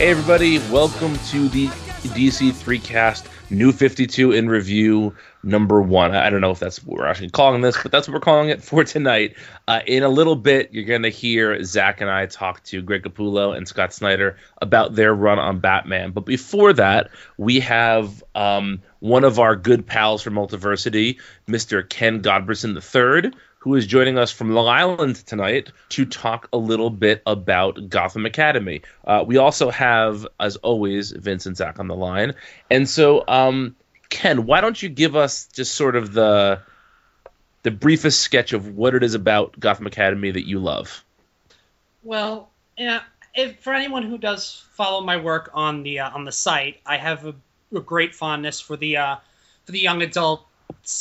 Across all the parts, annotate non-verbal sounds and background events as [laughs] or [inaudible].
Hey everybody, welcome to the DC 3cast New 52 in review number one. I don't know if that's what we're actually calling this, but that's what we're calling it for tonight. Uh, in a little bit, you're going to hear Zach and I talk to Greg Capullo and Scott Snyder about their run on Batman. But before that, we have um, one of our good pals from Multiversity, Mr. Ken Godberson III, who is joining us from Long Island tonight to talk a little bit about Gotham Academy. Uh, we also have, as always, Vince and Zach on the line. And so, um, Ken, why don't you give us just sort of the the briefest sketch of what it is about Gotham Academy that you love? Well, yeah. If for anyone who does follow my work on the uh, on the site, I have a, a great fondness for the uh, for the young adults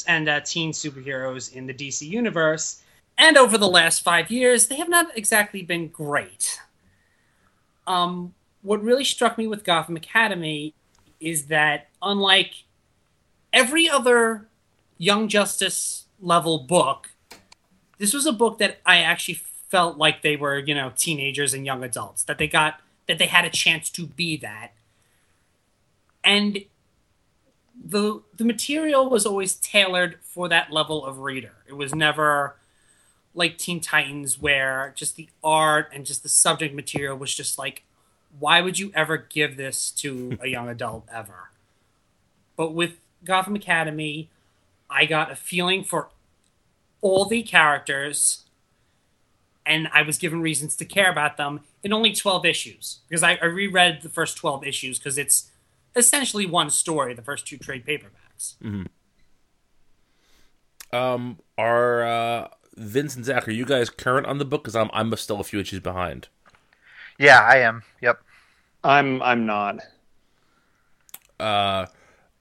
and uh, teen superheroes in the DC universe. And over the last five years, they have not exactly been great. Um, what really struck me with Gotham Academy is that unlike every other Young Justice level book, this was a book that I actually felt like they were, you know, teenagers and young adults, that they got that they had a chance to be that. And the the material was always tailored for that level of reader. It was never like Teen Titans where just the art and just the subject material was just like why would you ever give this to a young [laughs] adult ever? But with Gotham Academy, I got a feeling for all the characters and I was given reasons to care about them in only 12 issues because I, I reread the first 12 issues because it's essentially one story, the first two trade paperbacks. Um, are uh, Vince and Zach, are you guys current on the book? Because I'm I'm still a few issues behind. Yeah, I am. Yep. I'm I'm not. uh,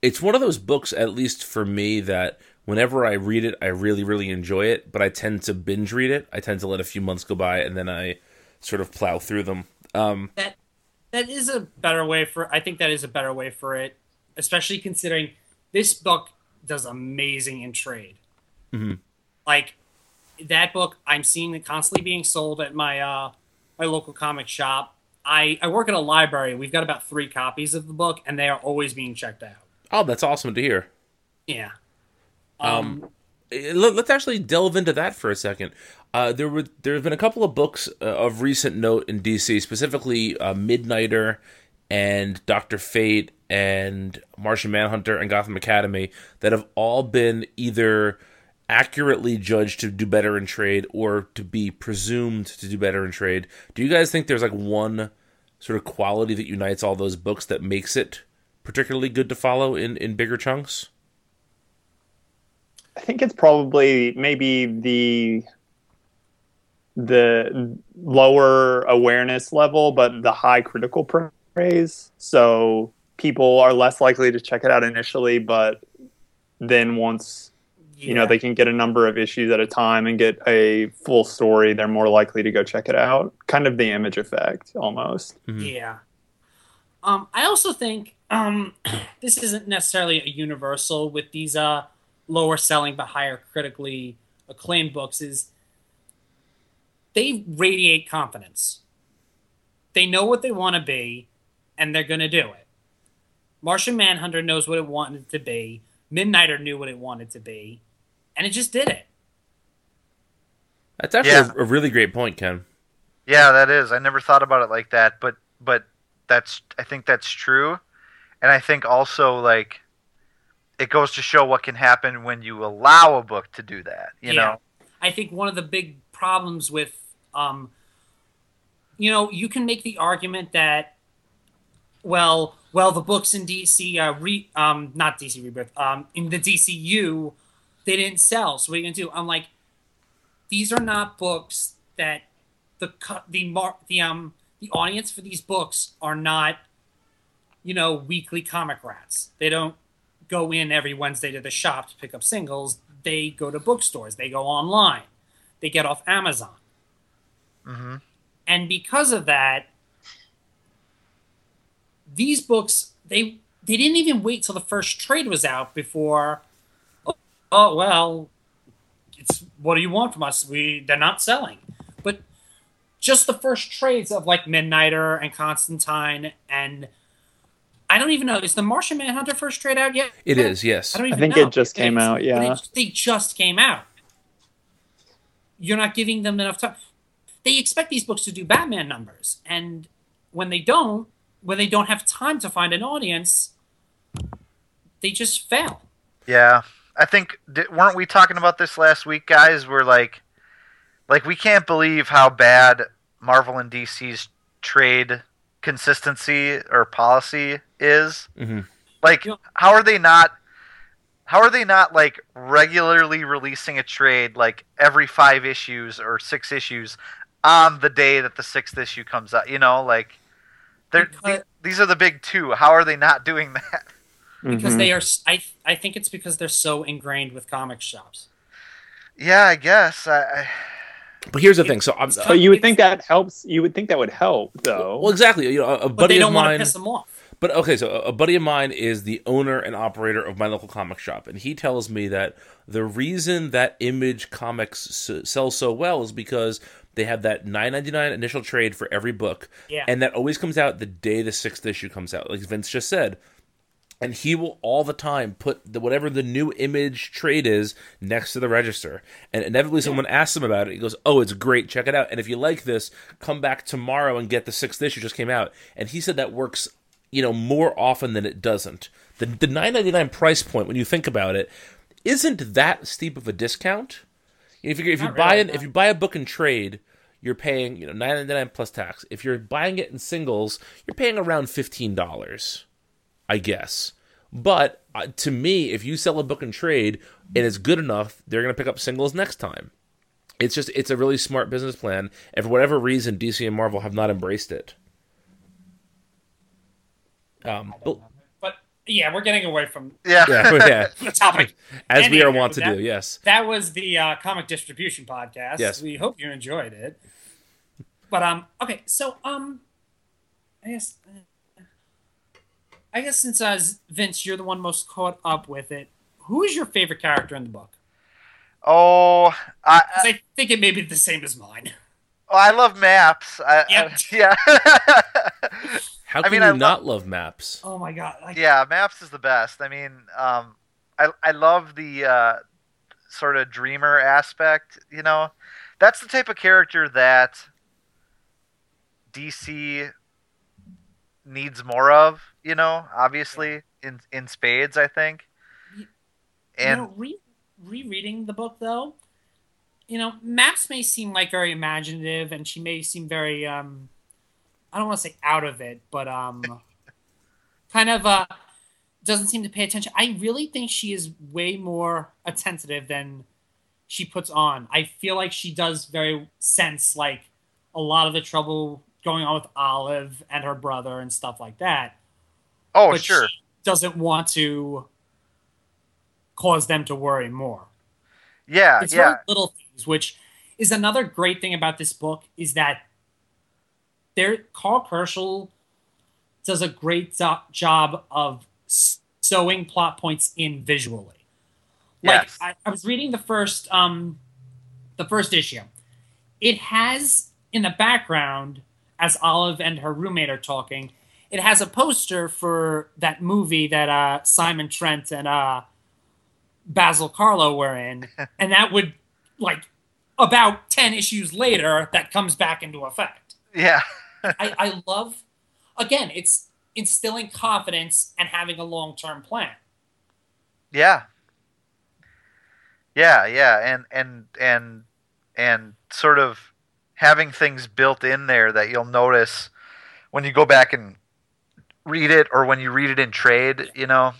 it's one of those books, at least for me, that whenever I read it, I really, really enjoy it. But I tend to binge read it. I tend to let a few months go by, and then I sort of plow through them. Um, That that is a better way for I think that is a better way for it, especially considering this book does amazing in trade. Mhm. Like that book, I'm seeing it constantly being sold at my uh, my local comic shop. I, I work at a library. We've got about three copies of the book, and they are always being checked out. oh, that's awesome to hear. Yeah. Um, Eh, Let, us actually delve into that for a second. Uh, there were there have been a couple of books uh, of recent note in DC, specifically uh, Midnighter and Doctor Fate and Martian Manhunter and Gotham Academy, that have all been either accurately judged to do better in trade or to be presumed to do better in trade. Do you guys think there's like one sort of quality that unites all those books that makes it particularly good to follow in in bigger chunks? I think it's probably maybe the the lower awareness level, but the high critical praise. So people are less likely to check it out initially, but then once you know they can get a number of issues at a time and get a full story, they're more likely to go check it out. Kind of the image effect, almost. Yeah. Um, I also think um, [clears throat] this isn't necessarily a universal with these uh, lower selling but higher critically acclaimed books. Is they radiate confidence. They know what they want to be, and they're going to do it. Martian Manhunter knows what it wanted to be. Midnighter knew what it wanted to be, and it just did it. That's actually Yeah. a, a really great point, Ken. Yeah, that is. I never thought about it like that, but but that's I think that's true. And I think also like it goes to show what can happen when you allow a book to do that, you Yeah. know. I think one of the big problems with, um, you know, you can make the argument that, well, well, the books in DC, uh, re, um, not DC Rebirth, um, in the DCU, they didn't sell. So what are you gonna do? I'm like, these are not books that the the the um the audience for these books are not, you know, weekly comic rats. They don't go in every Wednesday to the shop to pick up singles. They go to bookstores. They go online. They get off Amazon. hmm And because of that, these books they they didn't even wait till the first trade was out before. Oh, oh well, it's what do you want from us? We they're not selling, but just the first trades of like Midnighter and Constantine and I don't even know is the Martian Manhunter first trade out yet? It is, yes. I don't I think know. it just came It's- out. Yeah. it- they just came out. You're not giving them enough time. They expect these books to do Batman numbers, and when they don't, when they don't have time to find an audience, they just fail. Yeah, I think weren't we talking about this last week, guys? We're like, like we can't believe how bad Marvel and DC's trade consistency or policy is. Mhm. Like, Yeah. how are they not? How are they not like regularly releasing a trade like every five issues or six issues on the day that the sixth issue comes out? You know, like they're Because- these are the big two. How are they not doing that? [laughs] because Mhm. they are. I I think it's because they're so ingrained with comic shops. Yeah, I guess. I, I But here's the thing. So I'm. But you would think that helps. You would think that would help, though. well, exactly. You know, a, a But buddy they of don't want to mine. piss them off. But okay, so a- a buddy of mine is the owner and operator of my local comic shop, and he tells me that the reason that Image Comics s- sells so well is because they have that nine ninety nine initial trade for every book, Yeah. and that always comes out the day the sixth issue comes out, like Vince just said. And he will all the time put the, whatever the new image trade is next to the register. And inevitably, someone asks him about it. He goes, "Oh, it's great. Check it out. And if you like this, come back tomorrow and get the sixth issue just came out." And he said that works you know more often than it doesn't. The the nine ninety nine price point when you think about it isn't that steep of a discount. If you if you buy really, an, no. if you buy a book and trade, you're paying you know nine ninety nine plus tax. If you're buying it in singles, you're paying around fifteen dollars, I guess. But uh, to me, if you sell a book and trade and it's good enough, they're going to pick up singles next time. It's just it's a really smart business plan, and for whatever reason, DC and Marvel have not embraced it. Um, but- But yeah, we're getting away from yeah. yeah, [laughs] yeah. the topic. As we are Anywho, wont to that- do, yes. That was the uh, comic distribution podcast. Yes. We hope you enjoyed it. But um, okay, so um, I guess, uh, I guess since uh, Vince, you're the one most caught up with it. Who is your favorite character in the book? Oh, I, 'Cause I think it may be the same as mine. oh, I love maps. I, Yep. I- [laughs] yeah. How I can mean, you I lo- not love maps? Oh my god! Like, yeah, maps is the best. I mean, um, I I love the uh, sort of dreamer aspect. You know, that's the type of character that DC needs more of. You know, obviously in in spades, I think. And you know, re- rereading the book though, you know, Maps may seem like very imaginative, and she may seem very um, I don't want to say out of it, but um, [laughs] kind of uh, doesn't seem to pay attention. I really think she is way more attentive than she puts on. I feel like she does very sense like a lot of the trouble going on with Olive and her brother and stuff like that oh, sure. doesn't want to cause them to worry more. Yeah, It's yeah. very little things, which is another great thing about this book is that there Karl Kerschl does a great do- job of sewing plot points in visually. Like Yes. I, I was reading the first um the first issue. It has in the background as Olive and her roommate are talking, it has a poster for that movie that uh, Simon Trent and uh, Basil Karlo were in, [laughs] and that would like about ten issues later that comes back into effect. Yeah. I, I love again, it's instilling confidence and having a long term plan. Yeah. Yeah, yeah, and and and and sort of having things built in there that you'll notice when you go back and read it or when you read it in trade, you know.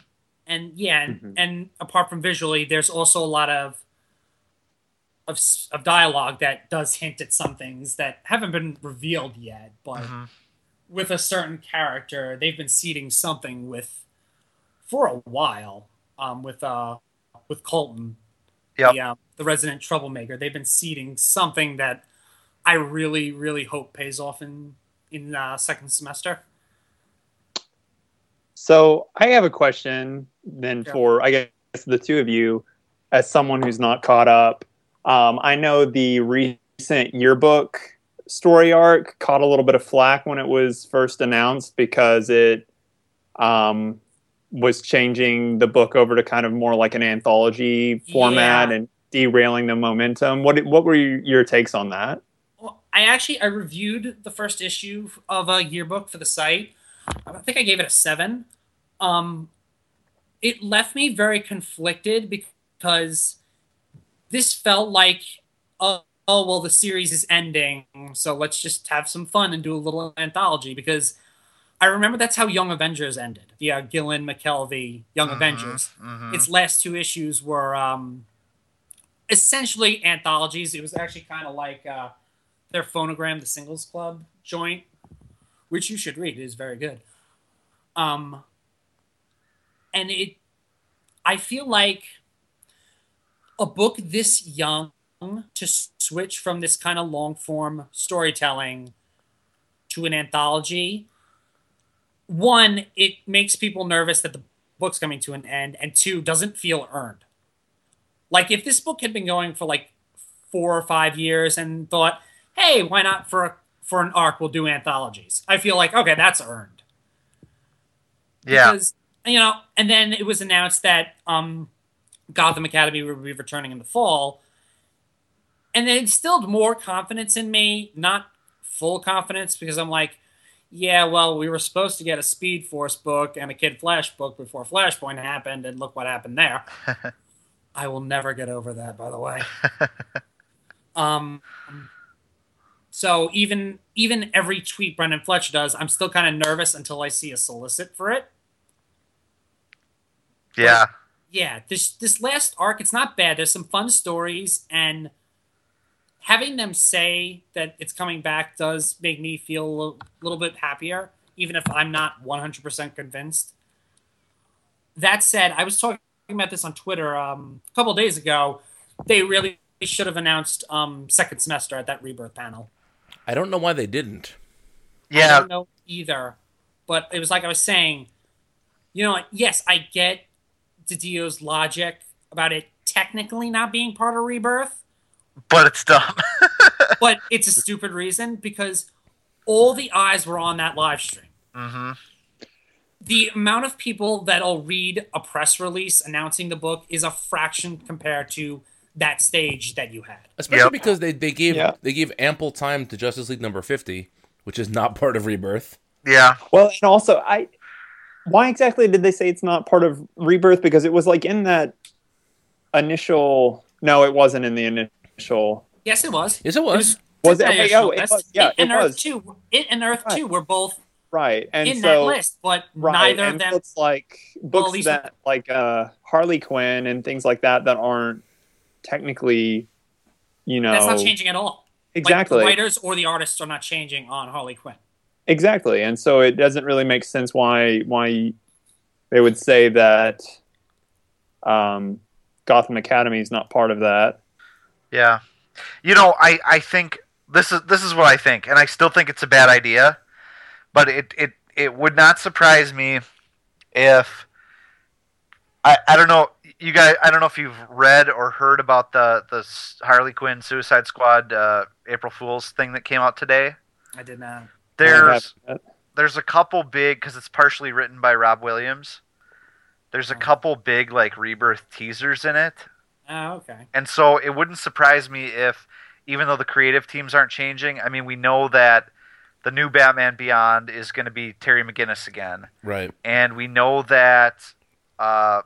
and yeah, and, Mhm. and apart from visually, there's also a lot of of of dialogue that does hint at some things that haven't been revealed yet, but Mhm. with a certain character, they've been seeding something with for a while. Um, with uh, with Colton, Yep. the uh, the resident troublemaker, they've been seeding something that I really, really hope pays off in in uh, second semester. So I have a question then Yeah. for I guess the two of you, as someone who's not caught up. Um, I know the recent yearbook story arc caught a little bit of flack when it was first announced because it um, was changing the book over to kind of more like an anthology format Yeah. and derailing the momentum. What what were your, your takes on that? Well, I actually I reviewed the first issue of a yearbook for the site. I think I gave it a seven. Um, it left me very conflicted because this felt like, oh, oh well, the series is ending, so let's just have some fun and do a little anthology. Because I remember that's how Young Avengers ended. The uh, Gillen McKelvie Young Mhm, Avengers. mhm. Its last two issues were um, essentially anthologies. It was actually kind of like uh, their phonogram, the Singles Club joint, which you should read. It is very good. Um, and it, I feel like a book this young to switch from this kind of long form storytelling to an anthology. One, it makes people nervous that the book's coming to an end, and two, doesn't feel earned. Like if this book had been going for like four or five years and thought, hey, why not for a, for an arc we'll do anthologies? I feel like okay, that's earned. yeah. Because you know, and then it was announced that um, Gotham Academy would be returning in the fall, and it instilled more confidence in me. Not full confidence because I'm like, yeah, well, we were supposed to get a Speed Force book and a Kid Flash book before Flashpoint happened, and look what happened there. [laughs] I will never get over that, by the way. [laughs] um, so even even every tweet Brenden Fletcher does, I'm still kind of nervous until I see a solicit for it. yeah. Yeah, this this last arc, it's not bad. There's some fun stories, and having them say that it's coming back does make me feel a little, little bit happier, even if I'm not 100% convinced. That said, I was talking about this on Twitter um, a couple days ago. They really should have announced um, second semester at that rebirth panel. I don't know why they didn't. Yeah. I don't know either. But it was like I was saying, you know, yes, I get DiDio's logic about it technically not being part of Rebirth, But it's dumb. [laughs] but it's a stupid reason because all the eyes were on that live stream. hmm The amount of people that'll read a press release announcing the book is a fraction compared to that stage that you had. Especially Yep. because they, they gave Yeah. they gave ample time to Justice League number fifty, which is not part of Rebirth. Yeah. Well, and also, I why exactly did they say it's not part of Rebirth? Because it was like in that initial. No, it wasn't in the initial. Yes, it was. Yes, it was. Was it? an Okay, initial oh, it was. Yeah, it, it and Earth was. two, it and Earth Right. two were both Right, and in so that list, but right, neither and of them. books like books least- that like uh, Harley Quinn and things like that that aren't technically, you know, That's not changing at all. exactly. Like, the writers or the artists are not changing on Harley Quinn. Exactly, and so it doesn't really make sense why why they would say that um, Gotham Academy is not part of that. Yeah. You know, I, I think this is this is what I think, and I still think it's a bad idea. But it, it, it would not surprise me if I, I don't know you guys I don't know if you've read or heard about the the Harley Quinn Suicide Squad uh, April Fools thing that came out today. I did not. There's there's a couple big because it's partially written by Rob Williams. There's a Oh. couple big like rebirth teasers in it. Oh, okay. And so it wouldn't surprise me if, even though the creative teams aren't changing, I mean, we know that the new Batman Beyond is going to be Terry McGinnis again. Right. And we know that, uh,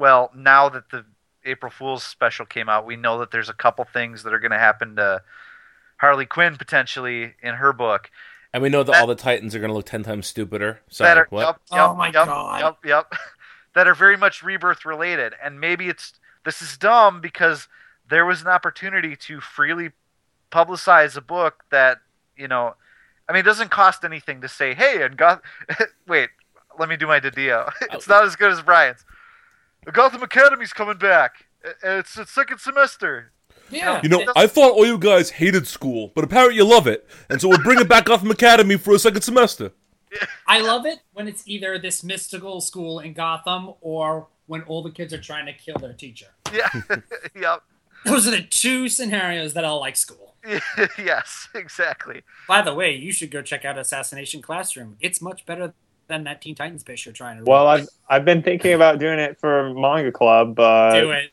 well, now that the April Fool's special came out, we know that there's a couple things that are going to happen to Harley Quinn potentially in her book. And we know that That- all the Titans are going to look ten times stupider. Sorry, that are, what? Yep, Oh my yep, God. Yep, yep. [laughs] that are very much rebirth related. And maybe it's this is dumb because there was an opportunity to freely publicize a book that, you know, I mean, it doesn't cost anything to say, hey, and Goth. [laughs] Wait, let me do my DiDio. [laughs] it's uh, not as good as Brian's. The Gotham Academy's coming back. and It's its second semester. Yeah. You know, I thought all you guys hated school, but apparently you love it, and so we're bringing back Gotham Academy for a second semester. I love it when it's either this mystical school in Gotham or when all the kids are trying to kill their teacher. [laughs] Yeah, [laughs] yep. Those are the two scenarios that I'll like school. [laughs] yes, exactly. By the way, you should go check out Assassination Classroom. It's much better than that Teen Titans piece you're trying to read. Well, I've I've been thinking about doing it for manga club, but do it.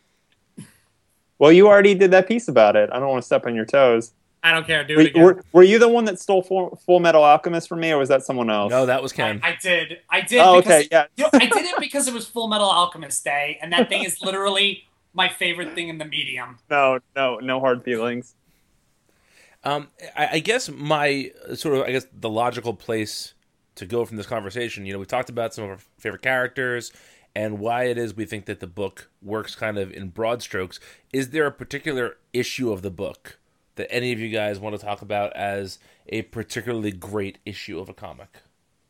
well, you already did that piece about it. I don't want to step on your toes. I don't care. Do Were, it again. were, were you the one that stole Full, Full Metal Alchemist from me, or was that someone else? No, that was I, Ken. I did. I did. Oh, because, okay, yeah. [laughs] you know, I did it because it was Full Metal Alchemist Day, and that thing is [laughs] literally my favorite thing in the medium. No, no, no hard feelings. Um, I, I guess my sort of, I guess the logical place to go from this conversation, you know, we talked about some of our favorite characters and why it is we think that the book works kind of in broad strokes. Is there a particular issue of the book that any of you guys want to talk about as a particularly great issue of a comic?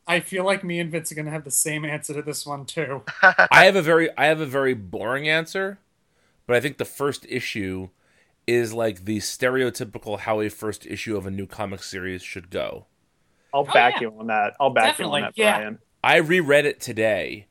I feel like me and Vince are gonna have the same answer to this one too. [laughs] I have a very I have a very boring answer, but I think the first issue is like the stereotypical how a first issue of a new comic series should go. I'll back yeah. you on that. I'll back Definitely, you on that, yeah. Brian. I reread it today,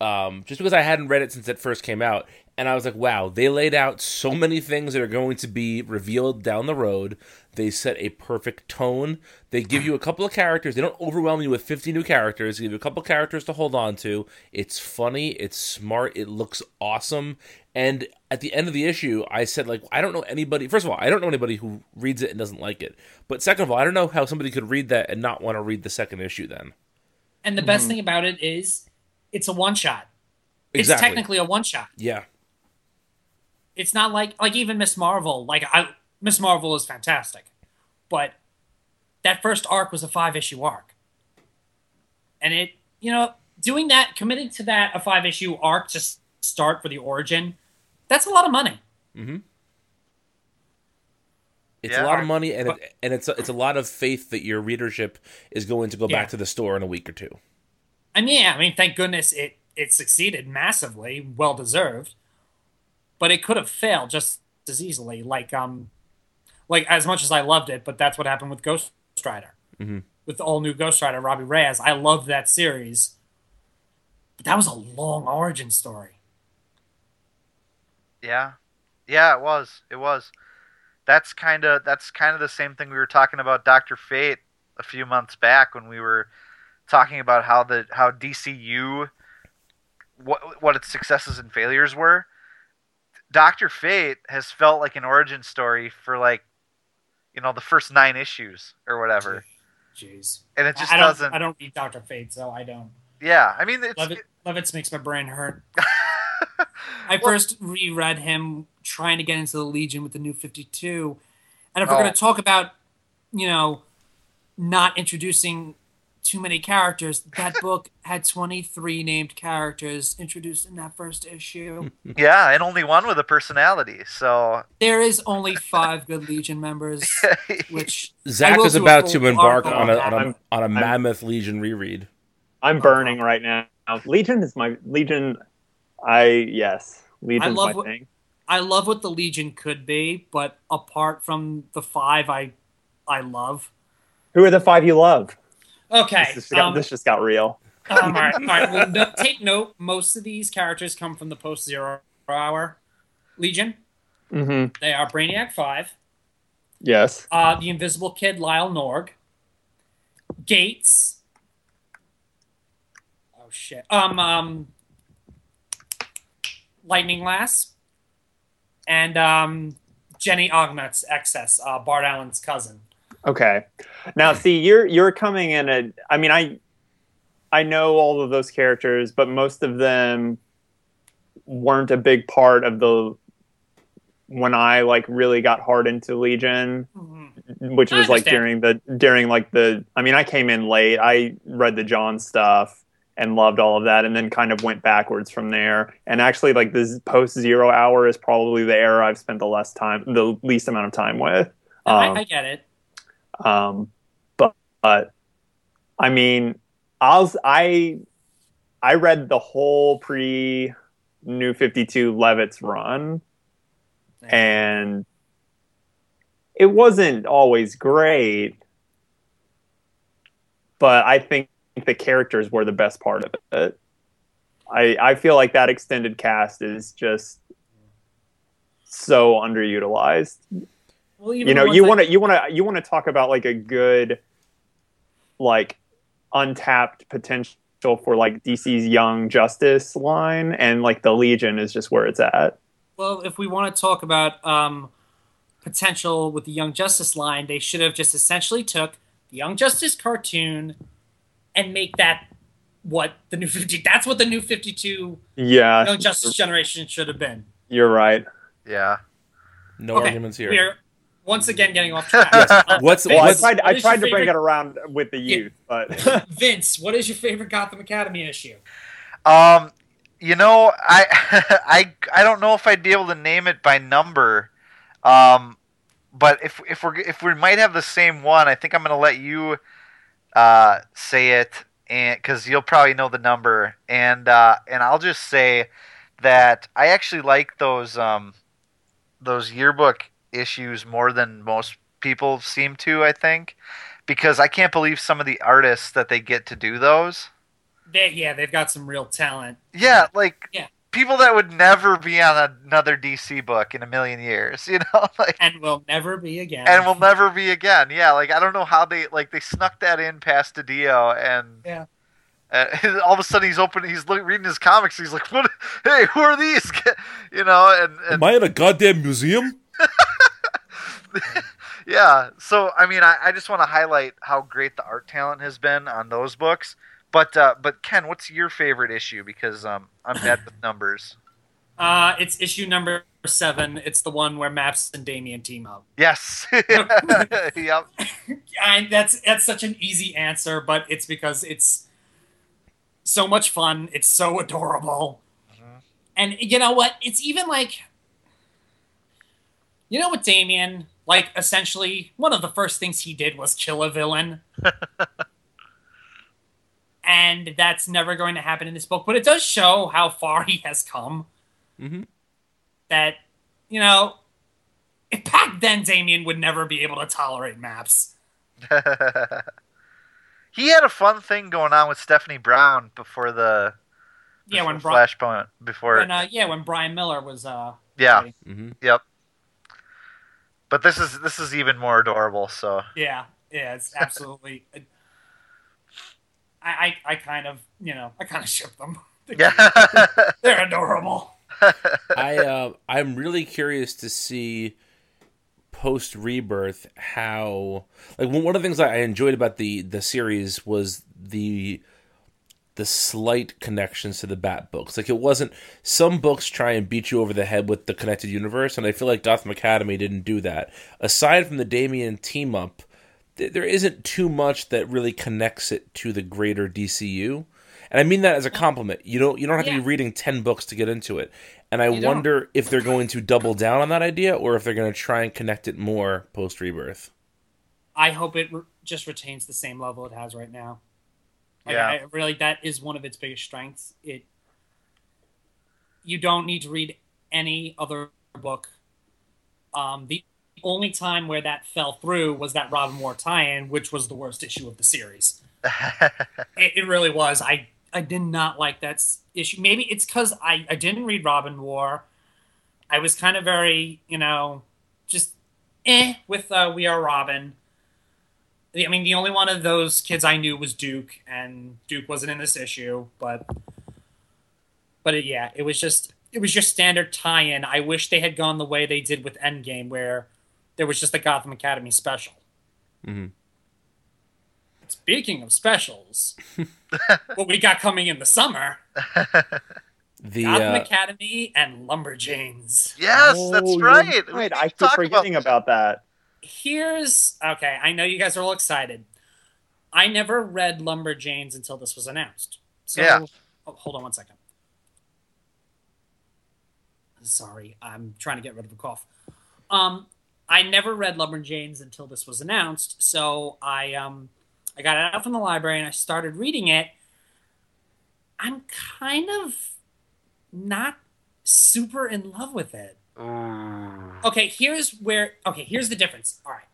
um, just because I hadn't read it since it first came out, and I was like, wow, they laid out so many things that are going to be revealed down the road. They set a perfect tone. They give you a couple of characters. They don't overwhelm you with 50 new characters. They give you a couple of characters to hold on to. It's funny. It's smart. It looks awesome. And at the end of the issue, I said, like, I don't know anybody. First of all, I don't know anybody who reads it and doesn't like it. But second of all, I don't know how somebody could read that and not want to read the second issue then. And the best mm-hmm. thing about it is, it's a one shot. Exactly. It's technically a one shot. Yeah. It's not like like even Miss Marvel. Like I, Miss Marvel is fantastic, but that first arc was a five issue arc, and it you know doing that committing to that a five issue arc to s- start for the origin, that's a lot of money. It's Yeah. a lot of money, and it, and it's a, it's a lot of faith that your readership is going to go Yeah. back to the store in a week or two. I mean, yeah, I mean, thank goodness it it succeeded massively, well deserved. But it could have failed just as easily. Like um, like as much as I loved it, but that's what happened with Ghost Rider. Mhm. With the all new Ghost Rider, Robbie Reyes. I loved that series, but that was a long origin story. Yeah, yeah, it was. It was. That's kind of that's kind of the same thing we were talking about Doctor Fate a few months back when we were talking about how the how DCU what what its successes and failures were. Doctor Fate has felt like an origin story for like you know the first nine issues or whatever, Jeez, and it just I doesn't. I don't read Doctor Fate, so I don't. Yeah, I mean it's Levit, Levitz makes my brain hurt. [laughs] I first reread him trying to get into the Legion with the new 52. And if we're Oh. going to talk about, you know, not introducing too many characters, that [laughs] book had 23 named characters introduced in that first issue. [laughs] yeah, and only one with a personality. So there is only five good Legion members, [laughs] which Zach is about to embark on a on on that. a, I'm- on a I'm- mammoth Legion reread. I'm uh-huh. burning right now. Legion is my Legion. I yes, Legion's love my what- thing. I love what the Legion could be, but apart from the five, I I love. Who are the five you love? Okay, This just got, um, this just got real. Um, [laughs] all right, all right. Well, no, take note. Most of these characters come from the post zero hour Legion. Mm-hmm. They are Brainiac Five, Yes. uh, the Invisible Kid Lyle Norg, Gates. Oh shit. Um, um, Lightning Lass, and um, Jenni Ognats XS, uh, Bart Allen's cousin. Okay. Now, see, you're you're coming in at. I mean, I I know all of those characters, but most of them weren't a big part of the when I like really got hard into Legion, which I was like during the during like the. I mean, I came in late. I read the John stuff and loved all of that, and then kind of went backwards from there. And actually, like this post zero hour is probably the era I've spent the less time, the least amount of time with. No, Um, I, I get it. um, but, but I mean, I'll I I read the whole pre New Fifty Two Levitz's run, and it wasn't always great, but I think the characters were the best part of it. I I feel like that extended cast is just so underutilized. Well, you know you want to you want to you want to talk about like a good like untapped potential for like DC's Young Justice line and like the Legion is just where it's at. Well, if we want to talk about um, potential with the Young Justice line, they should have just essentially took the Young Justice cartoon and make that what the new 50 that's what the new 52 Yeah, Young Justice generation should have been. you're right. Yeah. No Okay, arguments here. We're once again getting off [laughs] track. Yes. Uh, What's Well, I what's tried I tried your to bring it around with the Yeah. youth, but [laughs] Vince, what is your favorite Gotham Academy issue? Um, you know, I [laughs] I I don't know if I'd be able to name it by number. Um, but if if we're if we might have the same one, I think I'm gonna let you uh say it, and because you'll probably know the number, and uh, and I'll just say that I actually like those um those yearbook issues more than most people seem to. I think because I can't believe some of the artists that they get to do those. They, yeah, they've got some real talent. Yeah, like Yeah. People that would never be on another DC book in a million years, [laughs] you know, like And will never be again. and will never be again. Yeah, like I don't know how they like they snuck that in past Dio and Yeah. Uh, [laughs] all of a sudden, he's open. He's look, reading his comics. He's like, "What? [laughs] Hey, who are these?" You know, and, and Am I in a goddamn museum? yeah. So I mean, I, I just want to highlight how great the art talent has been on those books. But uh, but Ken, what's your favorite issue? Because um, I'm bad with [laughs] numbers. Uh, it's issue number seven. It's the one where Maps and Damian team up. Yes. [laughs] yep. [laughs] I, that's that's such an easy answer, but it's because it's so much fun. It's so adorable, and you know what? It's even like, you know what, Damian? Like, essentially, one of the first things he did was kill a villain. And that's never going to happen in this book, but it does show how far [laughs] he has come. Mhm. That, you know, if back then Damian would never be able to tolerate maps. [laughs] he had a fun thing going on with Stephanie Brown before the Yeah, when Bri- Flashpoint before when, uh, yeah, when Bryan Miller was uh yeah writing. hmm yep. But this is this is even more adorable. So yeah, yeah, it's absolutely. [laughs] I, I I kind of you know I kind of ship them. [laughs] yeah. [laughs] They're adorable. [laughs] I uh, I'm really curious to see post rebirth how like one one of the things that I enjoyed about the the series was the the slight connections to the Bat books. Like it wasn't some books try and beat you over the head with the connected universe, and I feel like Gotham Academy didn't do that. Aside from the Damian team up, th- there isn't too much that really connects it to the greater DCU. And I mean that as a compliment. You don't you don't have to be reading ten books to get into it. And I You don't. wonder if they're going to double down on that idea or if they're going to try and connect it more post rebirth. I hope it re- just retains the same level it has right now. Like, Yeah. I, really, that is one of its biggest strengths. It you don't need to read any other book. Um, the only time where that fell through was that Robin War tie-in, which was the worst issue of the series. [laughs] It, it really was. I I did not like that issue. Maybe it's because I I didn't read Robin War. I was kind of very you know just eh with uh, We Are Robin. I mean, the only one of those kids I knew was Duke, and Duke wasn't in this issue, but but it, yeah, it was just it was just standard tie-in. I wish they had gone the way they did with Endgame, where there was just a Gotham Academy special. Mhm. Speaking of specials, [laughs] what we got coming in the summer: [laughs] The Gotham uh, Academy and Lumberjanes. yes, Oh, that's right. We right. I to keep talk forgetting about that. Here's okay. I know you guys are all excited. I never read Lumberjanes until this was announced. So, Yeah. oh, hold on one second. Sorry, I'm trying to get rid of a cough. Um, I never read Lumberjanes until this was announced. So I um, I got it out from the library and I started reading it. I'm kind of not super in love with it. Ooh. Okay, here's where. Okay, here's the difference. All right.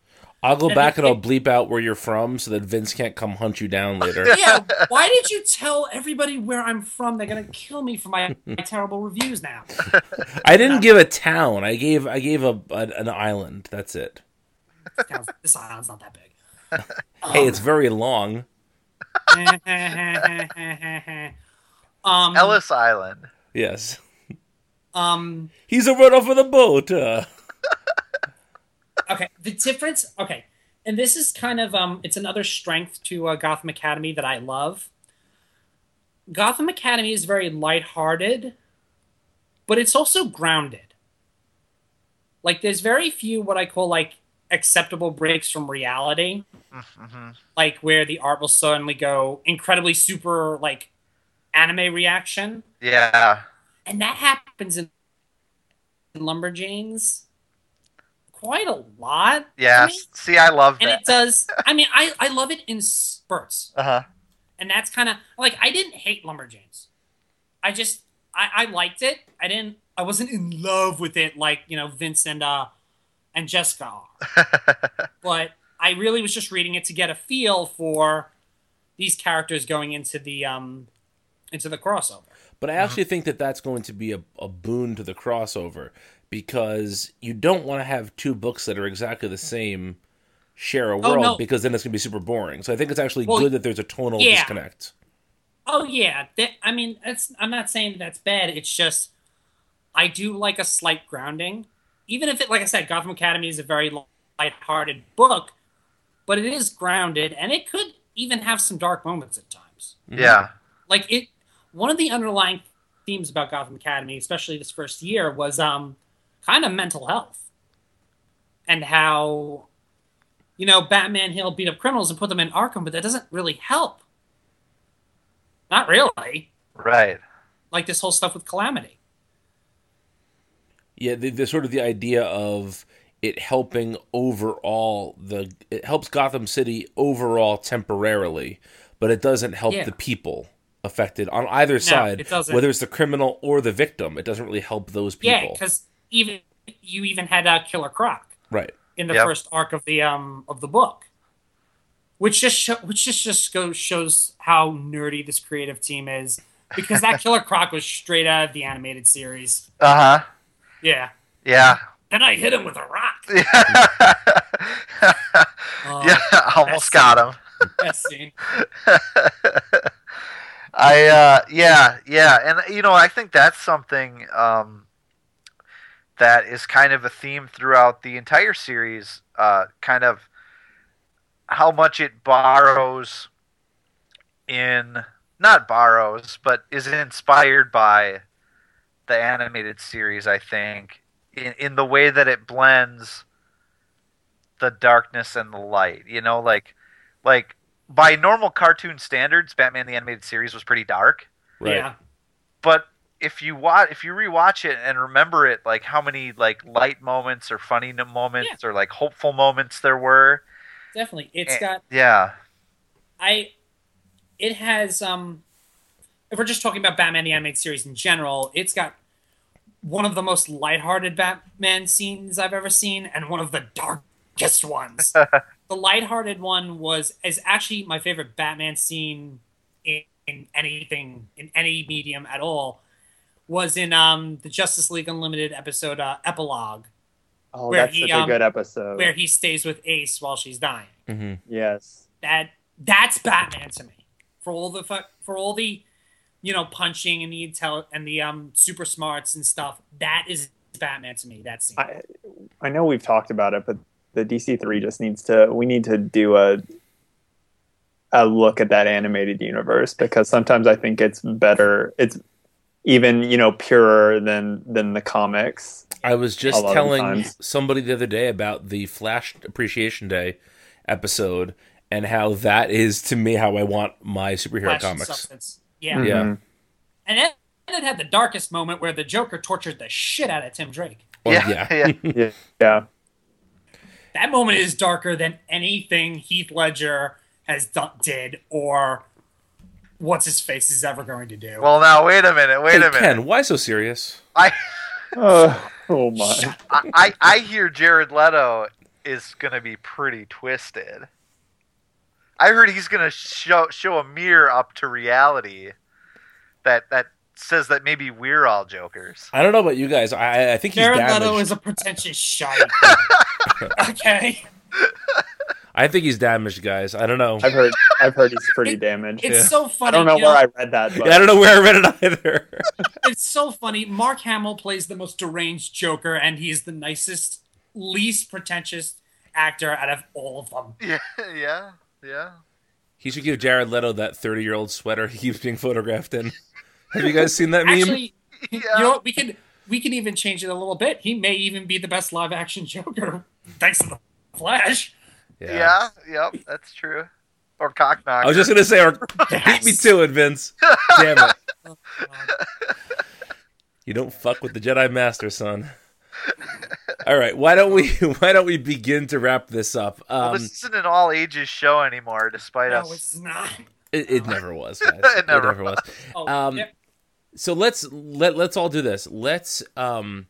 I'll go back and I'll bleep out where you're from so that Vince can't come hunt you down later. [laughs] yeah, why did you [laughs] tell everybody where I'm from? They're gonna kill me for my, my terrible reviews now. [laughs] I didn't give a town. I gave I gave a, a an island. That's it. Sounds- This island's not that big. Hey, it's very long. um, Ellis Island. Yes. um, He's a runner for the boat. Uh, okay, the difference. Okay, and this is kind of um, it's another strength to uh, Gotham Academy that I love. Gotham Academy is very lighthearted, but it's also grounded. Like, there's very few what I call like acceptable breaks from reality. hmm like where the art will suddenly go incredibly super like anime reaction Yeah. and that happens in, in lumberjanes quite a lot Yeah. to me. See, I love it. and that. it [laughs] does i mean i i love it in spurts Uh huh. and that's kind of like i didn't hate lumberjanes i just i i liked it i didn't i wasn't in love with it like you know vince and uh and jessica are [laughs] but I really was just reading it to get a feel for these characters going into the um into the crossover. but I actually think that that's going to be a, a boon to the crossover because you don't want to have two books that are exactly the same share a Oh, world no. because then it's going to be super boring. So I think it's actually Well, good that there's a tonal yeah. disconnect. Oh yeah, that, I mean that's I'm not saying that's bad. It's just I do like a slight grounding, even if it like I said, Gotham Academy is a very light-hearted book, but it is grounded and it could even have some dark moments at times. Yeah. like it one of the underlying themes about Gotham Academy, especially this first year, was um kind of mental health. And how you know, Batman he'll beat up criminals and put them in Arkham, but that doesn't really help. Not really. Right. Like this whole stuff with Calamity. Yeah, the, the sort of the idea of it helping overall the it helps Gotham City overall temporarily, but it doesn't help Yeah. the people affected on either side, it doesn't. whether it's the criminal or the victim. It doesn't really help those people. Yeah, people. because even you even had uh, Killer Croc right. in the Yep. first arc of the um of the book, which just sho- which just just goes shows how nerdy this creative team is. Because that [laughs] Killer Croc was straight out of the animated series. Uh huh. Yeah. Yeah. Then I hit him with a rock. [laughs] yeah. Oh, Almost that's- got him. that scene. [laughs] I uh yeah, yeah. And you know, I think that's something um that is kind of a theme throughout the entire series, uh kind of how much it borrows in not borrows, but is inspired by the animated series, I think, in in the way that it blends the darkness and the light. You know, like like by normal cartoon standards, Batman the animated series was pretty dark. Right. Yeah. But if you watch, if you rewatch it and remember it, like how many like light moments or funny moments or like hopeful moments there were. Definitely. It's Eh, got yeah, I it has um if we're just talking about Batman the animated series in general, it's got one of the most lighthearted Batman scenes I've ever seen and one of the darkest ones. [laughs] the lighthearted one was is actually my favorite Batman scene in, in anything in any medium at all. Was in um the Justice League Unlimited episode uh, epilogue Oh, Where that's he, such um, a good episode. where he stays with Ace while she's dying. hmm yes. that that's Batman to me. For all the fu- for all the you know punching and the intel and the um super smarts and stuff, that is Batman to me. That scene. I I know we've talked about it, but the DC three just needs to. We need to do a a look at that animated universe because sometimes I think it's better. It's even you know purer than than the comics. I was just telling somebody the other day about the Flash Appreciation Day episode and how that is to me how I want my superhero Flash and comics. substance. Yeah. Yeah. Mhm. And then it had the darkest moment where the Joker tortured the shit out of Tim Drake. Well, yeah, yeah. yeah. [laughs] Yeah, yeah. That moment is darker than anything Heath Ledger has done, did or what's his face is ever going to do. Well, now wait a minute, wait Hey, a minute. Ken, why so serious? I, Oh, oh my! [laughs] I I hear Jared Leto is gonna be pretty twisted. I heard he's gonna show show a mirror up to reality that that says that maybe we're all jokers. I don't know about you guys. I, I think he's Jared damaged. Leto is a pretentious shite. [laughs] okay. [laughs] I think he's damaged, guys. I don't know. I've heard I've heard he's pretty It- damaged. It's Yeah. so funny. I don't know you where I read that, but Yeah, I don't know where I read it either. [laughs] it's so funny. Mark Hamill plays the most deranged Joker, and he's the nicest, least pretentious actor out of all of them. Yeah, [laughs] yeah, yeah. he should give Jared Leto that 30 year old sweater he keeps being photographed in. Have you guys seen that meme? Actually, [laughs] Yeah. you know what? We can we can even change it a little bit. He may even be the best live action Joker, thanks to the Flash. Yeah, yep, that's true. Or cock knocker. I was just gonna say, or [laughs] beat me to it, Vince. Damn it! [laughs] Oh, You don't fuck with the Jedi Master, son. All right, why don't we [laughs] why don't we begin to wrap this up? well, Um, this isn't an all ages show anymore, despite No, us. it's not. it, it never was. Guys. It never was. Oh, Um, yep. so let's let let's all do this. Let's um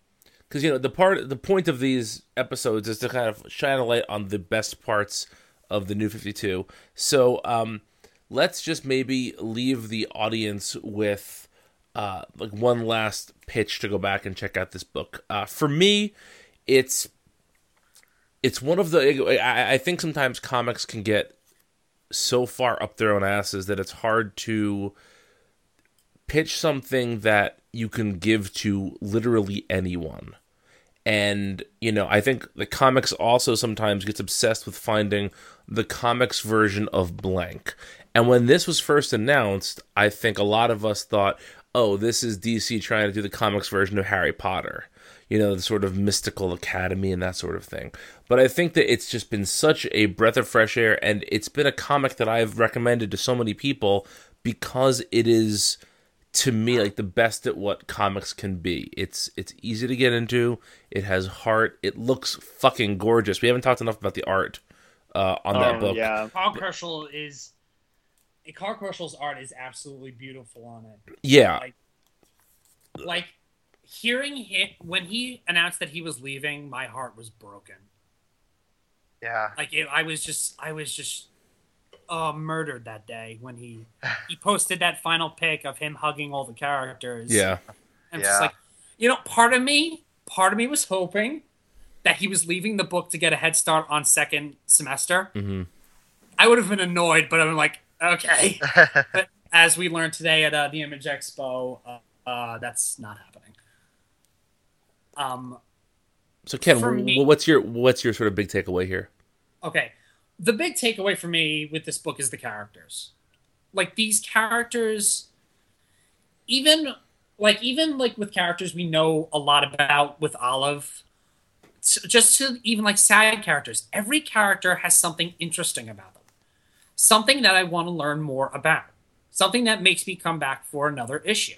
because you know the part the point of these episodes is to kind of shine a light on the best parts of the new 52. So um let's just maybe leave the audience with uh like one last pitch to go back and check out this book. Uh for me it's it's one of the I, I think sometimes comics can get so far up their own asses that it's hard to pitch something that you can give to literally anyone. And, you know, I think the comics also sometimes gets obsessed with finding the comics version of blank. And when this was first announced, I think a lot of us thought, oh, this is DC trying to do the comics version of Harry Potter. You know, the sort of mystical academy and that sort of thing. But I think that it's just been such a breath of fresh air, and it's been a comic that I've recommended to so many people because it is to me like the best at what comics can be. It's it's easy to get into. It has heart. It looks fucking gorgeous. We haven't talked enough about the art uh, on that Oh, book. yeah. Karl Kerschl is. Karl Kerschl's art is absolutely beautiful on it. Yeah. Like, like hearing him when he announced that he was leaving, my heart was broken. Yeah. Like it, I was just, I was just, uh, murdered that day when he he posted that final pic of him hugging all the characters. Yeah. and Yeah. it's like, you know, part of me, part of me was hoping that he was leaving the book to get a head start on second semester. hmm I would have been annoyed, but I'm like, okay. [laughs] but as we learned today at uh, the Image Expo, uh, uh, that's not happening. Um, So Ken, me- what's your what's your sort of big takeaway here? okay, the big takeaway for me with this book is the characters. Like these characters, even like even like with characters we know a lot about with Olive, just to even like side characters, every character has something interesting about them, something that I want to learn more about, something that makes me come back for another issue,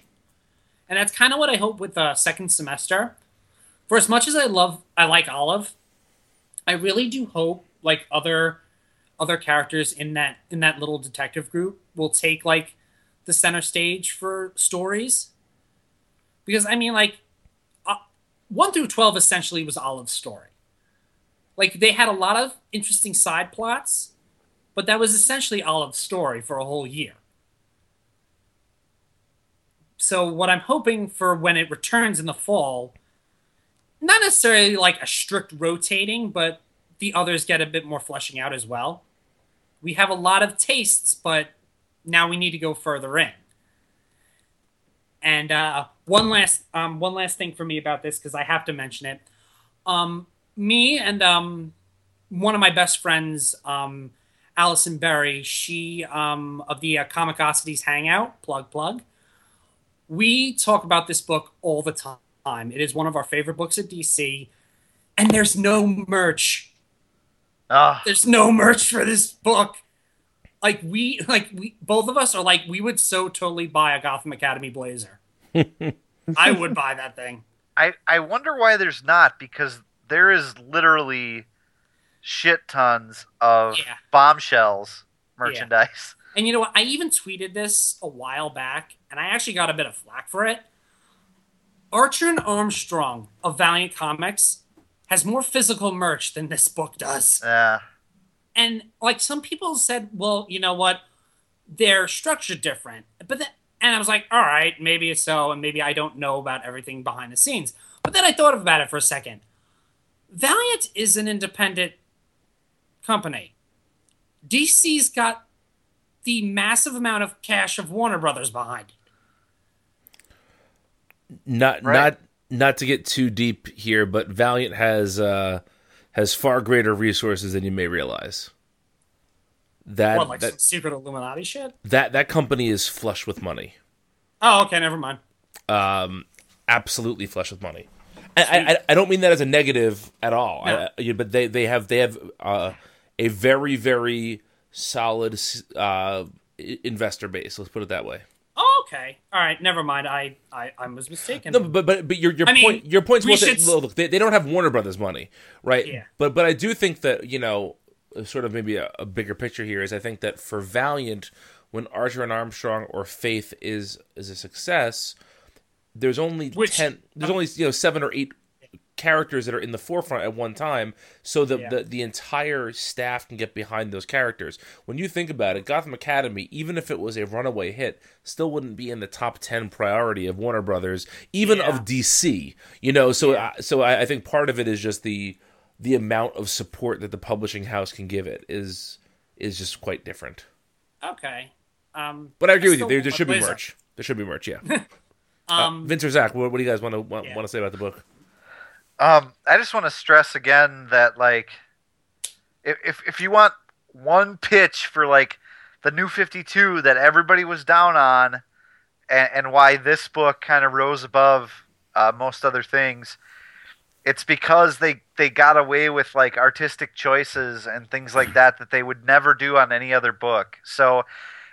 and that's kind of what I hope with the second semester. For as much as I love, I like Olive, I really do hope like other other characters in that in that little detective group will take like the center stage for stories. Because i mean like uh, 1 through 12 essentially was olive's story. Like they had a lot of interesting side plots but that was essentially olive's story for a whole year. So what i'm hoping for when it returns in the fall not necessarily like a strict rotating but the others get a bit more fleshing out as well we have a lot of tastes, but now we need to go further in. And uh, one last um, one last thing for me about this because I have to mention it. Um, me and um, one of my best friends, um, Allison Berry, she um, of the uh, Comicosities Hangout, plug plug. We talk about this book all the time. It is one of our favorite books at DC, and there's no merch Oh, there's no merch for this book. Like we like we both of us are like we would so totally buy a Gotham Academy blazer. [laughs] I would buy that thing. I I wonder why there's not because there is literally shit tons of Yeah. bombshells merchandise. [laughs] And you know what? I even tweeted this a while back, and I actually got a bit of flack for it. Archer and Armstrong of Valiant Comics has more physical merch than this book does. Yeah. And like some people said, well, you know what? They're structured different. But then, and I was like, all right, maybe it's so, and maybe I don't know about everything behind the scenes. But then I thought about it for a second. Valiant is an independent company. DC's got the massive amount of cash of Warner Brothers behind it. Not Right. not not to get too deep here, but Valiant has uh, has far greater resources than you may realize. That what, like that some secret Illuminati shit? that that company is flush with money. Oh, okay, never mind. um, absolutely flush with money. I, I, I don't mean that as a negative at all. No. I, but they, they have they have uh, a very very solid uh, investor base. Let's put it that way. Okay. All right, never mind. I I, I was mistaken. No, but but but your your I mean, point your point's we well should- look, they, they don't have Warner Brothers money, right? Yeah. But but I do think that you know sort of maybe a, a bigger picture here is I think that for Valiant, when Archer and Armstrong or Faith is is a success, there's only Which- ten. There's only you know seven or eight characters that are in the forefront at one time, so that Yeah. the the entire staff can get behind those characters. When you think about it, Gotham Academy, even if it was a runaway hit, still wouldn't be in the top ten priority of Warner Brothers, even Yeah. of DC. You know, so I, so I, I think part of it is just the the amount of support that the publishing house can give it is is just quite different. okay. Um, But I agree with you. There, there should be merch. There should be merch. Yeah. [laughs] Um, uh, Vince or Zach, what, what do you guys want to Yeah. want to say about the book? Um, I just want to stress again that like, if if you want one pitch for like the new Fifty Two that everybody was down on, and, and why this book kind of rose above uh, most other things, it's because they they got away with like artistic choices and things like that that they would never do on any other book. So.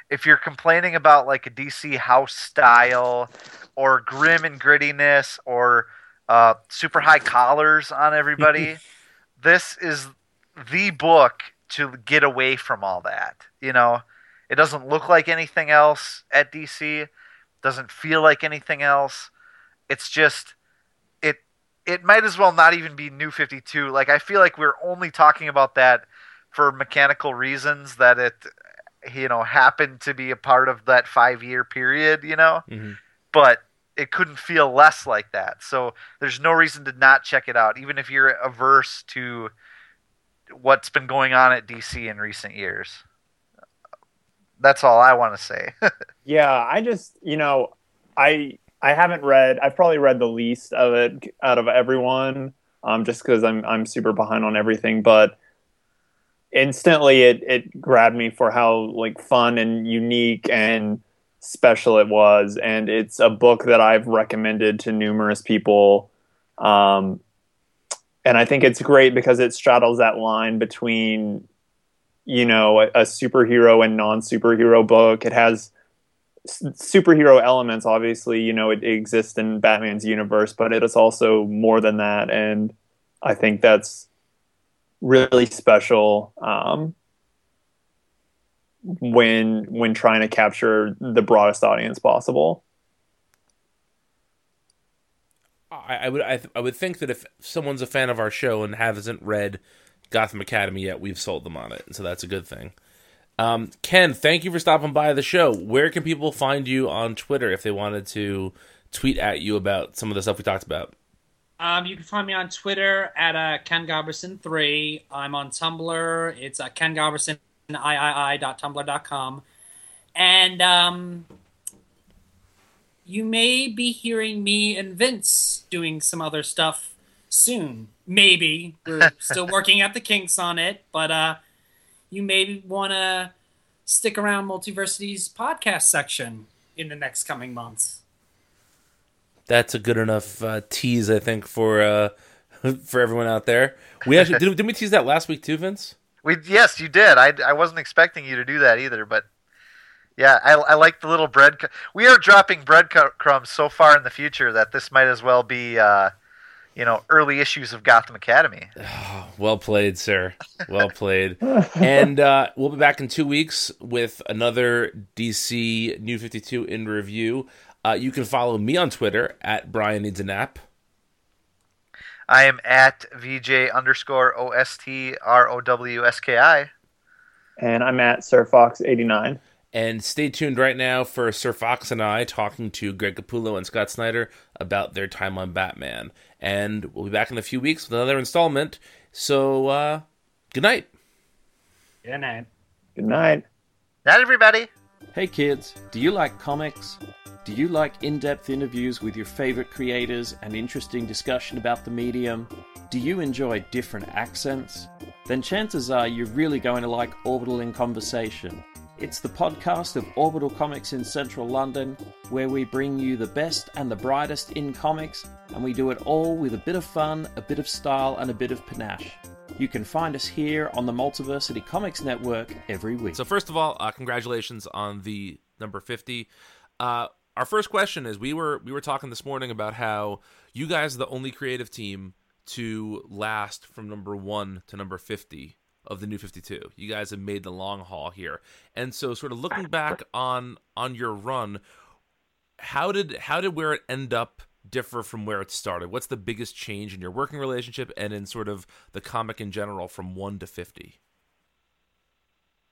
If you're complaining about like a DC house style or grim and grittiness or uh, super high collars on everybody. [laughs] this is the book to get away from all that. You know, it doesn't look like anything else at DC. Doesn't feel like anything else. It's just it. It might as well not even be New Fifty Two. Like I feel like we're only talking about that for mechanical reasons that it, you know, happened to be a part of that five year period. You know, Mhm. but it couldn't feel less like that. So there's no reason to not check it out, even if you're averse to what's been going on at DC in recent years. That's all I want to say. [laughs] Yeah, I just you know, I I haven't read. I've probably read the least of it out of everyone, um, just because I'm I'm super behind on everything. But instantly, it it grabbed me for how like fun and unique and special it was, and it's a book that I've recommended to numerous people. Um, and I think it's great because it straddles that line between, you know, a, a superhero and non superhero book. It has superhero elements obviously you know it, exists in batman's universe but it is also more than that and i think that's really special um, when when trying to capture the broadest audience possible I, I would I, th- I would think that if someone's a fan of our show and hasn't read Gotham Academy yet, we've sold them on it, so that's a good thing. Um, Ken, thank you for stopping by the show. Where can people find you on Twitter if they wanted to tweet at you about some of the stuff we talked about? Um, you can find me on Twitter at uh, Ken Godberson3. I'm on Tumblr. It's uh, Ken Godberson, iii.tumblr.com. And um, you may be hearing me and Vince doing some other stuff soon. Maybe. We're [laughs] still working at the kinks on it, but uh, you may want to stick around Multiversity's podcast section in the next coming months. That's a good enough uh, tease, I think, for uh, [laughs] for everyone out there. We actually did. Didn't we tease that last week too, Vince? We yes, you did. I, I wasn't expecting you to do that either, but yeah, I, I like the little bread. We are dropping breadcrumbs so far in the future that this might as well be, uh, you know, early issues of Gotham Academy. [sighs] Well played, sir. Well played. and uh, we'll be back in two weeks with another DC New 52 in review. Uh, you can follow me on Twitter at Brian Needs a Nap. I am at VJ underscore O S T R O W S K I. And I'm at SirFox89. And stay tuned right now for Sir Fox and I talking to Greg Capullo and Scott Snyder about their time on Batman. And we'll be back in a few weeks with another installment. So, uh, good night. Good night. Good night. Not everybody. Hey kids, do you like comics? Do you like in depth interviews with your favorite creators and interesting discussion about the medium? Do you enjoy different accents? Then chances are you're really going to like Orbital in Conversation. It's the podcast of Orbital Comics in central London, where we bring you the best and the brightest in comics, and we do it all with a bit of fun, a bit of style, and a bit of panache. You can find us here on the Multiversity Comics Network every week. So, first of all, uh, congratulations on the number 50. Uh, our first question is we were we were talking this morning about how you guys are the only creative team to last from number 1 to number 50 of the new 52 you guys have made the long haul here and so sort of looking back on on your run how did how did where it end up differ from where it started what's the biggest change in your working relationship and in sort of the comic in general from 1 to 50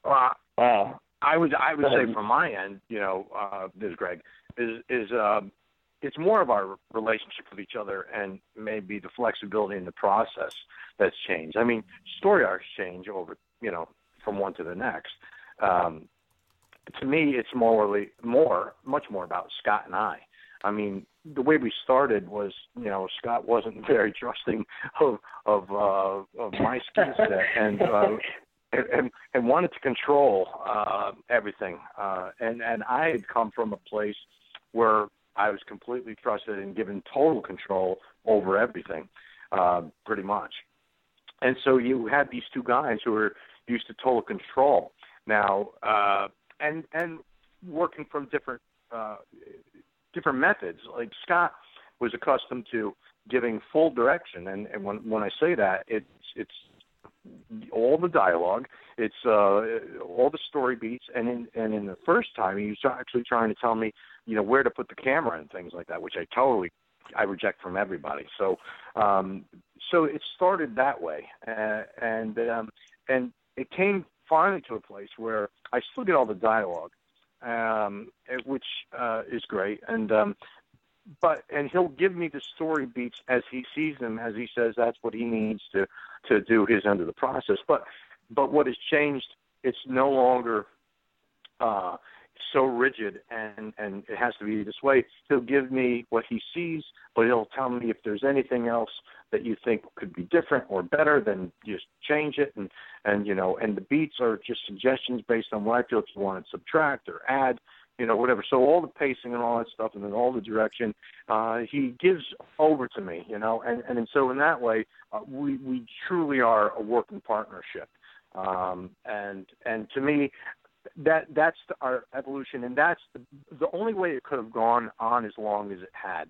uh, uh, I would I would say from my end, you know, uh, this Greg, is is um, it's more of our relationship with each other and maybe the flexibility in the process that's changed. I mean, story arcs change over, you know, from one to the next. Um, to me, it's morally more, much more about Scott and I. I mean, the way we started was, you know, Scott wasn't [laughs] very trusting of of uh, of my skill set, [laughs] and uh, and, and wanted to control uh, everything. Uh, and and I had come from a place where I was completely trusted and given total control over everything, uh, pretty much. And so you had these two guys who were used to total control now, uh, and and working from different uh, different methods. Like Scott was accustomed to giving full direction, and, and when when I say that, it's it's all the dialogue, it's uh, all the story beats, and in and in the first time he was actually trying to tell me, you know, where to put the camera and things like that, which I totally I reject from everybody. So um, so it started that way, uh, and um, and it came finally to a place where I still get all the dialogue, um, which uh, is great, and um, but and he'll give me the story beats as he sees them, as he says that's what he needs to to do his end of the process. But but what has changed? It's no longer uh, so rigid and and it has to be this way. He'll give me what he sees, but he'll tell me if there's anything else that you think could be different or better, then just change it. And and you know, and the beats are just suggestions based on what I feel if you want to subtract or add you know, whatever. So all the pacing and all that stuff, and then all the direction, uh, he gives over to me, you know, and and so in that way, uh, we we truly are a working partnership, um, and and to me, that that's the, our evolution, and that's the the only way it could have gone on as long as it had.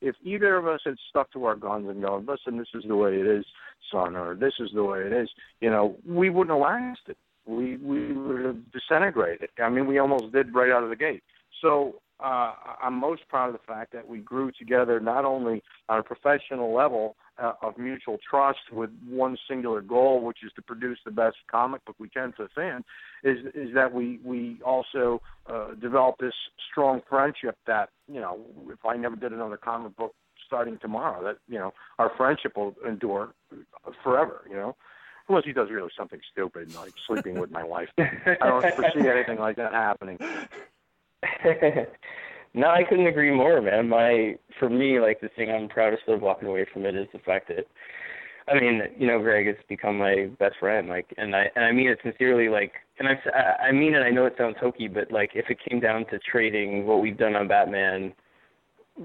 If either of us had stuck to our guns and gone, listen, this is the way it is, son, or this is the way it is, you know, we wouldn't have lasted we we would have disintegrated. I mean, we almost did right out of the gate. So uh, I'm most proud of the fact that we grew together not only on a professional level uh, of mutual trust with one singular goal, which is to produce the best comic book we can for the fan, is is that we we also uh, developed this strong friendship that you know if I never did another comic book starting tomorrow, that you know our friendship will endure forever. You know unless he does really something stupid, like sleeping with my wife. I don't foresee anything like that happening. [laughs] no, I couldn't agree more, man. My for me, like the thing I'm proudest of walking away from it is the fact that I mean, you know, Greg has become my best friend, like, and I and I mean it sincerely, like, and I I mean it. I know it sounds hokey, but like, if it came down to trading what we've done on Batman,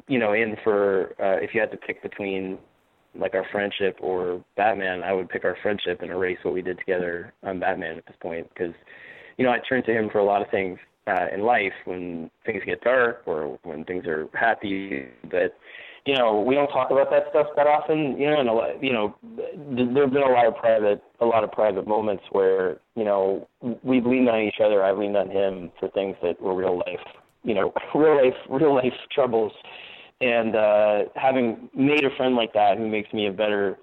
you know, in for uh, if you had to pick between like our friendship or Batman, I would pick our friendship and erase what we did together on Batman at this point because, you know, I turn to him for a lot of things uh, in life when things get dark or when things are happy. But you know, we don't talk about that stuff that often. You know, and a lot, you know, there have been a lot of private, a lot of private moments where you know we've leaned on each other. I've leaned on him for things that were real life, you know, [laughs] real life, real life troubles and uh, having made a friend like that who makes me a better,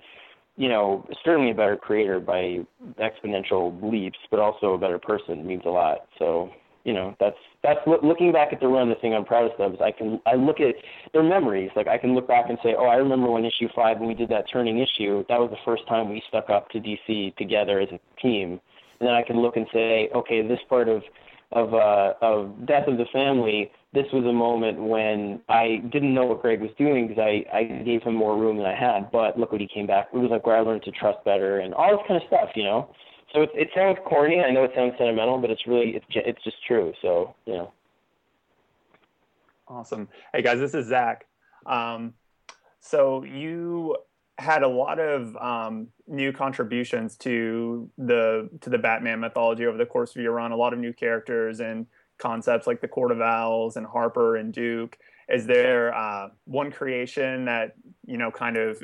you know, certainly a better creator by exponential leaps, but also a better person means a lot. So you know that's that's looking back at the run the thing i'm proudest of is i can i look at their memories. Like i can look back and say oh i remember when issue five when we did that turning issue that was the first time we stuck up to dc together as a team. And then i can look and say okay this part of of uh of death of the family this was a moment when i didn't know what greg was doing because i i gave him more room than i had but look what he came back it was like where i learned to trust better and all this kind of stuff you know so it, it sounds corny. I know it sounds sentimental, but it's really it's it's just true. So you know. Awesome. Hey guys, this is Zach. Um, so you had a lot of um, new contributions to the to the Batman mythology over the course of your run. A lot of new characters and concepts like the Court of Owls and Harper and Duke. Is there uh, one creation that you know kind of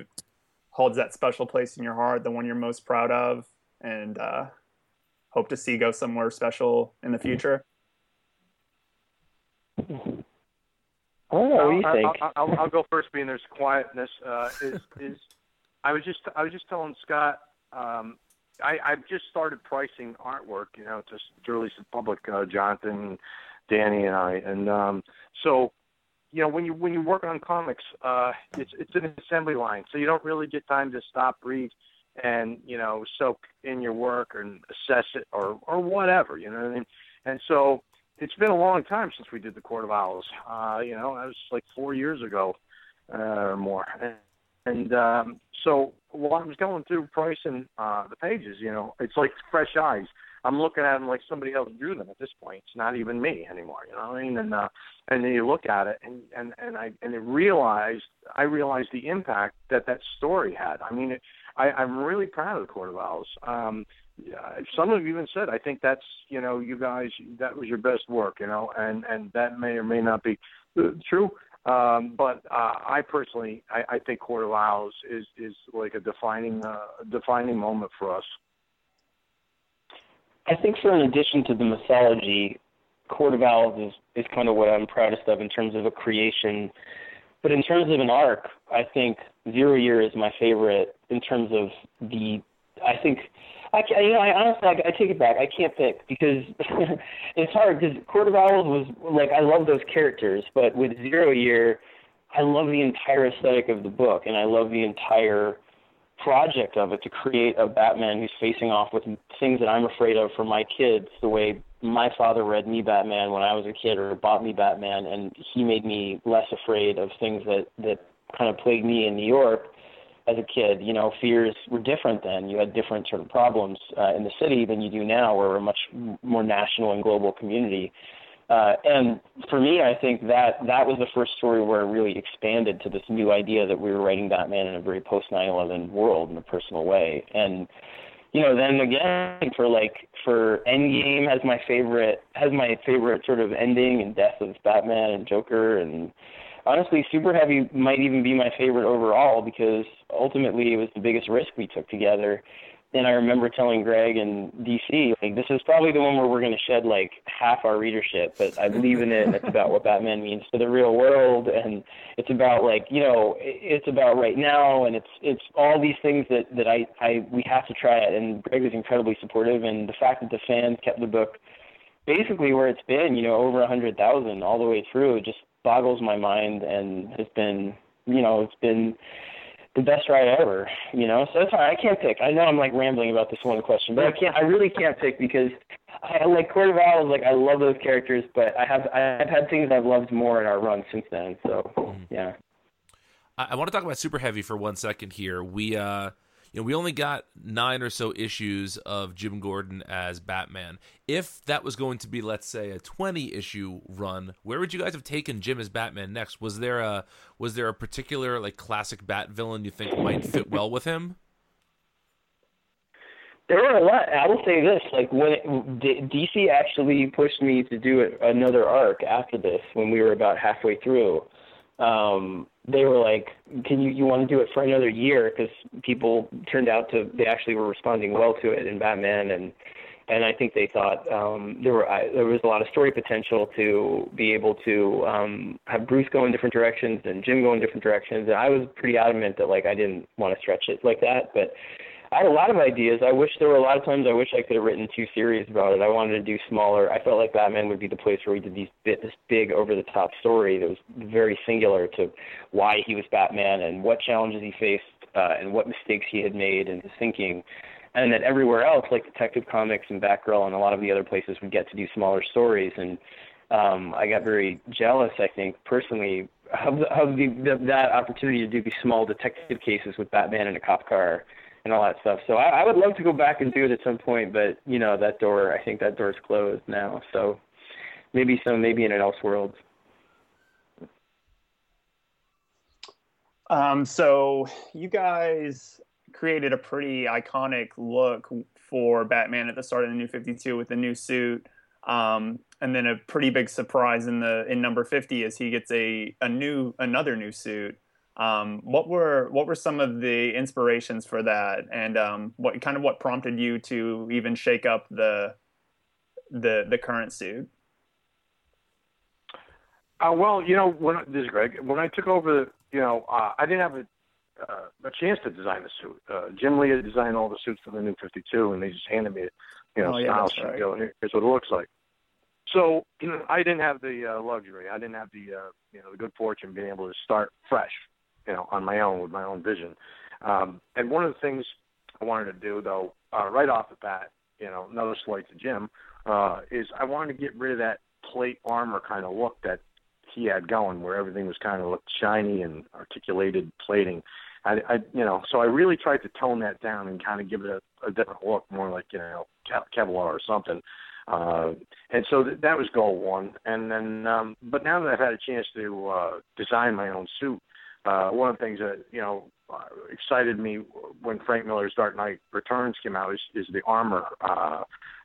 holds that special place in your heart, the one you're most proud of? And uh, hope to see go somewhere special in the future. I don't know. What do you think? I'll, I'll, I'll go first. Being there's quietness. Uh, is [laughs] is I was just I was just telling Scott. Um, I I've just started pricing artwork. You know, just to release the public. Uh, Jonathan, Danny, and I, and um, so you know when you when you work on comics, uh, it's it's an assembly line, so you don't really get time to stop, breathe, and you know soak in your work and assess it or or whatever you know what I mean? and so it's been a long time since we did the court of owls uh you know that was like four years ago uh, or more and, and um so while I was going through pricing uh the pages you know it's like fresh eyes I'm looking at them like somebody else drew them at this point. It's not even me anymore, you know what I mean? And uh, and then you look at it, and and and I and I realized I realized the impact that that story had. I mean, it, I, I'm really proud of the Court of Owls. Um, some of you even said, I think that's you know, you guys that was your best work, you know, and and that may or may not be uh, true. Um, but uh, I personally, I, I think Court of Owls is is like a defining uh, defining moment for us. I think for in addition to the mythology, Court of Owls is, is kind of what I'm proudest of in terms of a creation. But in terms of an arc, I think Zero Year is my favorite in terms of the. I think, I you know, I honestly I, I take it back. I can't pick because [laughs] it's hard because Court of Owls was like I love those characters, but with Zero Year, I love the entire aesthetic of the book, and I love the entire project of it to create a Batman who's facing off with things that I'm afraid of for my kids, the way my father read me Batman when I was a kid or bought me Batman, and he made me less afraid of things that that kind of plagued me in New York as a kid. You know, fears were different then. You had different sort of problems uh, in the city than you do now, where we're a much more national and global community. Uh, and for me, I think that that was the first story where it really expanded to this new idea that we were writing Batman in a very post 9/11 world in a personal way. And you know, then again for like for Endgame has my favorite has my favorite sort of ending and death of Batman and Joker and honestly Super Heavy might even be my favorite overall because ultimately it was the biggest risk we took together and I remember telling Greg and DC, like, this is probably the one where we're going to shed like half our readership, but I believe in it. And it's about what Batman means to the real world, and it's about like you know, it's about right now, and it's it's all these things that that I I we have to try it. And Greg was incredibly supportive, and the fact that the fans kept the book basically where it's been, you know, over a hundred thousand all the way through, just boggles my mind, and has been, you know, it's been the best ride ever, you know. So it's hard. I can't pick. I know I'm like rambling about this one question, but I can't. I really can't pick because I like Court of Owls. Like I love those characters, but I have I've had things I've loved more in our run since then. So mm-hmm. yeah. I, I want to talk about Super Heavy for one second here. We uh you know, we only got nine or so issues of Jim Gordon as Batman. If that was going to be, let's say, a twenty issue run, where would you guys have taken Jim as Batman next? Was there a was there a particular like classic Bat villain you think might fit well with him? There were a lot. I will say this: like when it, DC actually pushed me to do another arc after this, when we were about halfway through um, they were like, "Can you you want to do it for another year?" Because people turned out to they actually were responding well to it in Batman, and and I think they thought um, there were I, there was a lot of story potential to be able to um, have Bruce go in different directions and Jim go in different directions. And I was pretty adamant that like I didn't want to stretch it like that, but I had a lot of ideas. I wish there were a lot of times I wish I could have written two series about it. I wanted to do smaller. I felt like Batman would be the place where we did these bit this big over the top story that was very singular to why he was Batman and what challenges he faced uh, and what mistakes he had made in his thinking. And that everywhere else, like Detective Comics and Batgirl and a lot of the other places, would get to do smaller stories. And um, I got very jealous, I think, personally, of, the, of the, the, that opportunity to do these small detective cases with Batman in a cop car and all that stuff. So I, I would love to go back and do it at some point, but you know that door. I think that door is closed now. So maybe some, maybe in an Elseworlds. Um, so you guys created a pretty iconic look for Batman at the start of the New Fifty Two with the new suit. Um, and then a pretty big surprise in the in number 50 is he gets a, a new another new suit um, what were what were some of the inspirations for that, and um, what kind of what prompted you to even shake up the the the current suit? Uh, well, you know, when this is Greg. When I took over, you know, uh, I didn't have a uh, a chance to design the suit. Uh, Jim Lee had designed all the suits for the new 52, and they just handed me, you know, Oh, yeah, style that's sheet. right. You know, here's what it looks like. So, you know, I didn't have the uh, luxury. I didn't have the, uh, you know, the good fortune being able to start fresh, you know, on my own with my own vision. Um, and one of the things I wanted to do, though, uh, right off the bat, you know, another slight to Jim, uh, is I wanted to get rid of that plate armor kind of look that he had going, where everything was kind of looked shiny and articulated plating. I, I, you know, so I really tried to tone that down and kind of give it a, a different look, more like you know Kevlar or something. Uh, and so th- that was goal one. And then, um, but now that I've had a chance to uh, design my own suit, uh, one of the things that you know excited me when Frank Miller's Dark Knight Returns came out is, is the armor uh,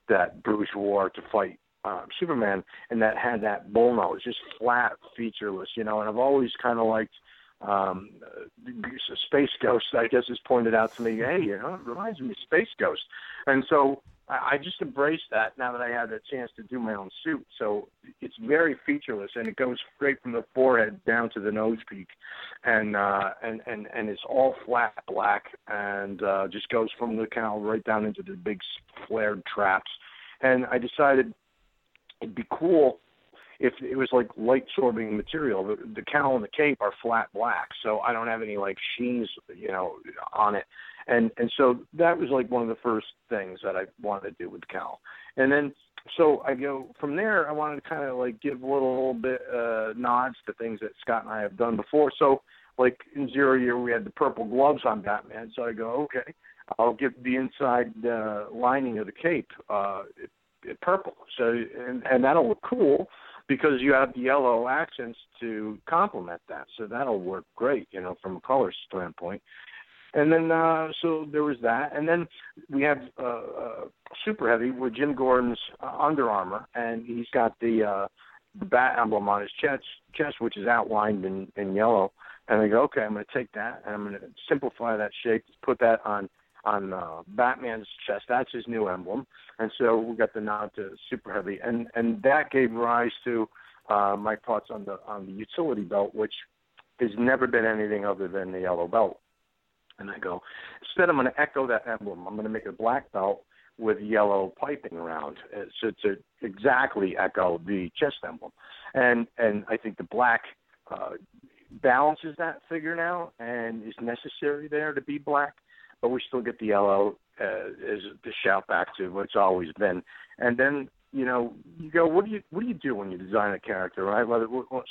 that Bruce wore to fight uh, Superman, and that had that bull nose, just flat, featureless, you know. And I've always kind of liked um, uh, Space Ghost. I guess has pointed out to me, hey, you know, it reminds me of Space Ghost, and so I, I just embraced that now that I had a chance to do my own suit. So it's very featureless, and it goes straight from the forehead down to the nose peak, and uh, and and and it's all flat black, and uh, just goes from the cowl right down into the big flared traps. And I decided it'd be cool if it was like light absorbing material. The, the cowl and the cape are flat black, so I don't have any like sheens, you know, on it. And and so that was like one of the first things that I wanted to do with the cowl. And then so I go from there. I wanted to kind of like give a little bit uh, nods to things that Scott and I have done before. So like in Zero Year, we had the purple gloves on Batman. So I go, okay, I'll give the inside uh, lining of the cape uh, purple. So and and that'll look cool because you have yellow accents to complement that. So that'll work great, you know, from a color standpoint. And then uh, so there was that, and then we have uh, uh, Super Heavy with Jim Gordon's uh, Under Armour, and he's got the uh, the bat emblem on his chest, chest which is outlined in, in yellow. And I go, okay, I'm going to take that and I'm going to simplify that shape, put that on on uh, Batman's chest. That's his new emblem, and so we got the nod to Super Heavy, and and that gave rise to uh, my thoughts on the on the utility belt, which has never been anything other than the yellow belt. And I go, instead, I'm going to echo that emblem. I'm going to make a black belt with yellow piping around, so to exactly echo the chest emblem. And and I think the black uh, balances that figure now and is necessary there to be black, but we still get the yellow uh, as the shout back to what's always been. And then you know you go, what do you what do you do when you design a character, right? Whether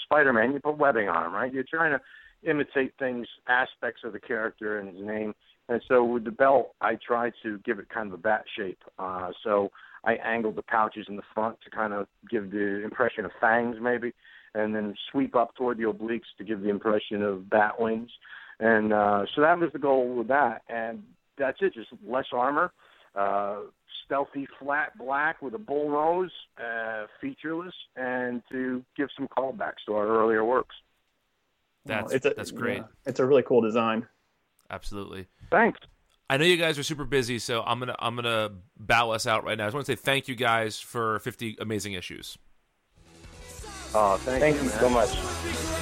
Spider-Man, you put webbing on him, right? You're trying to imitate things, aspects of the character and his name. And so with the belt, I tried to give it kind of a bat shape. Uh, so I angled the pouches in the front to kind of give the impression of fangs, maybe, and then sweep up toward the obliques to give the impression of bat wings. And uh, so that was the goal with that. And that's it, just less armor, uh, stealthy flat black with a bull nose, uh, featureless, and to give some callbacks to our earlier works. That's It's a- that's great. yeah, it's a really cool design. Absolutely. Thanks. I know you guys are super busy, so I'm gonna I'm gonna bow us out right now. I just want to say thank you guys for 50 amazing issues. Oh, thank, Thank you, you so much. Even though